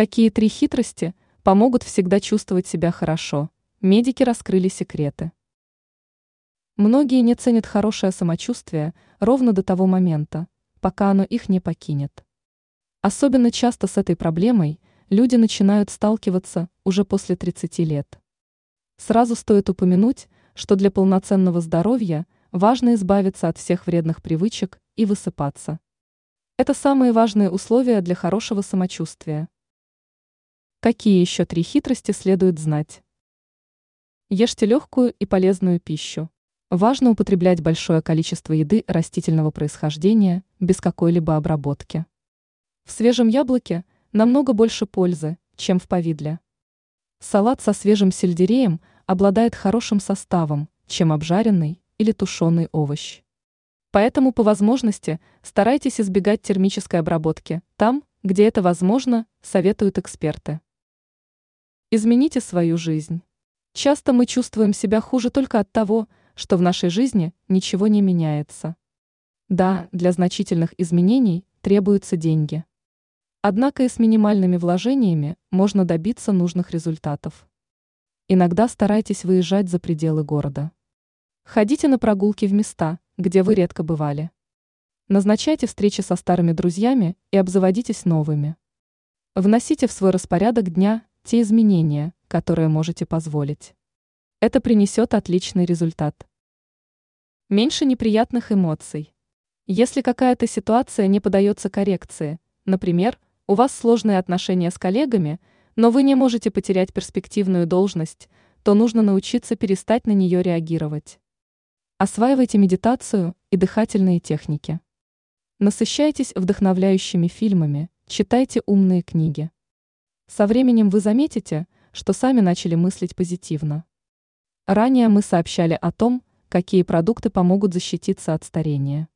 Какие три хитрости помогут всегда чувствовать себя хорошо? Медики раскрыли секреты. Многие не ценят хорошее самочувствие ровно до того момента, пока оно их не покинет. Особенно часто с этой проблемой люди начинают сталкиваться уже после 30 лет. Сразу стоит упомянуть, что для полноценного здоровья важно избавиться от всех вредных привычек и высыпаться. Это самые важные условия для хорошего самочувствия. Какие еще три хитрости следует знать? Ешьте легкую и полезную пищу. Важно употреблять большое количество еды растительного происхождения без какой-либо обработки. В свежем яблоке намного больше пользы, чем в повидле. Салат со свежим сельдереем обладает хорошим составом, чем обжаренный или тушеный овощ. Поэтому по возможности старайтесь избегать термической обработки там, где это возможно, советуют эксперты. Измените свою жизнь. Часто мы чувствуем себя хуже только от того, что в нашей жизни ничего не меняется. Да, для значительных изменений требуются деньги. Однако и с минимальными вложениями можно добиться нужных результатов. Иногда старайтесь выезжать за пределы города. Ходите на прогулки в места, где вы редко бывали. Назначайте встречи со старыми друзьями и обзаводитесь новыми. Вносите в свой распорядок дня те изменения, которые можете позволить. Это принесет отличный результат. Меньше неприятных эмоций. Если какая-то ситуация не подается коррекции, например, у вас сложные отношения с коллегами, но вы не можете потерять перспективную должность, то нужно научиться перестать на нее реагировать. Осваивайте медитацию и дыхательные техники. Насыщайтесь вдохновляющими фильмами, читайте умные книги. Со временем вы заметите, что сами начали мыслить позитивно. Ранее мы сообщали о том, какие продукты помогут защититься от старения.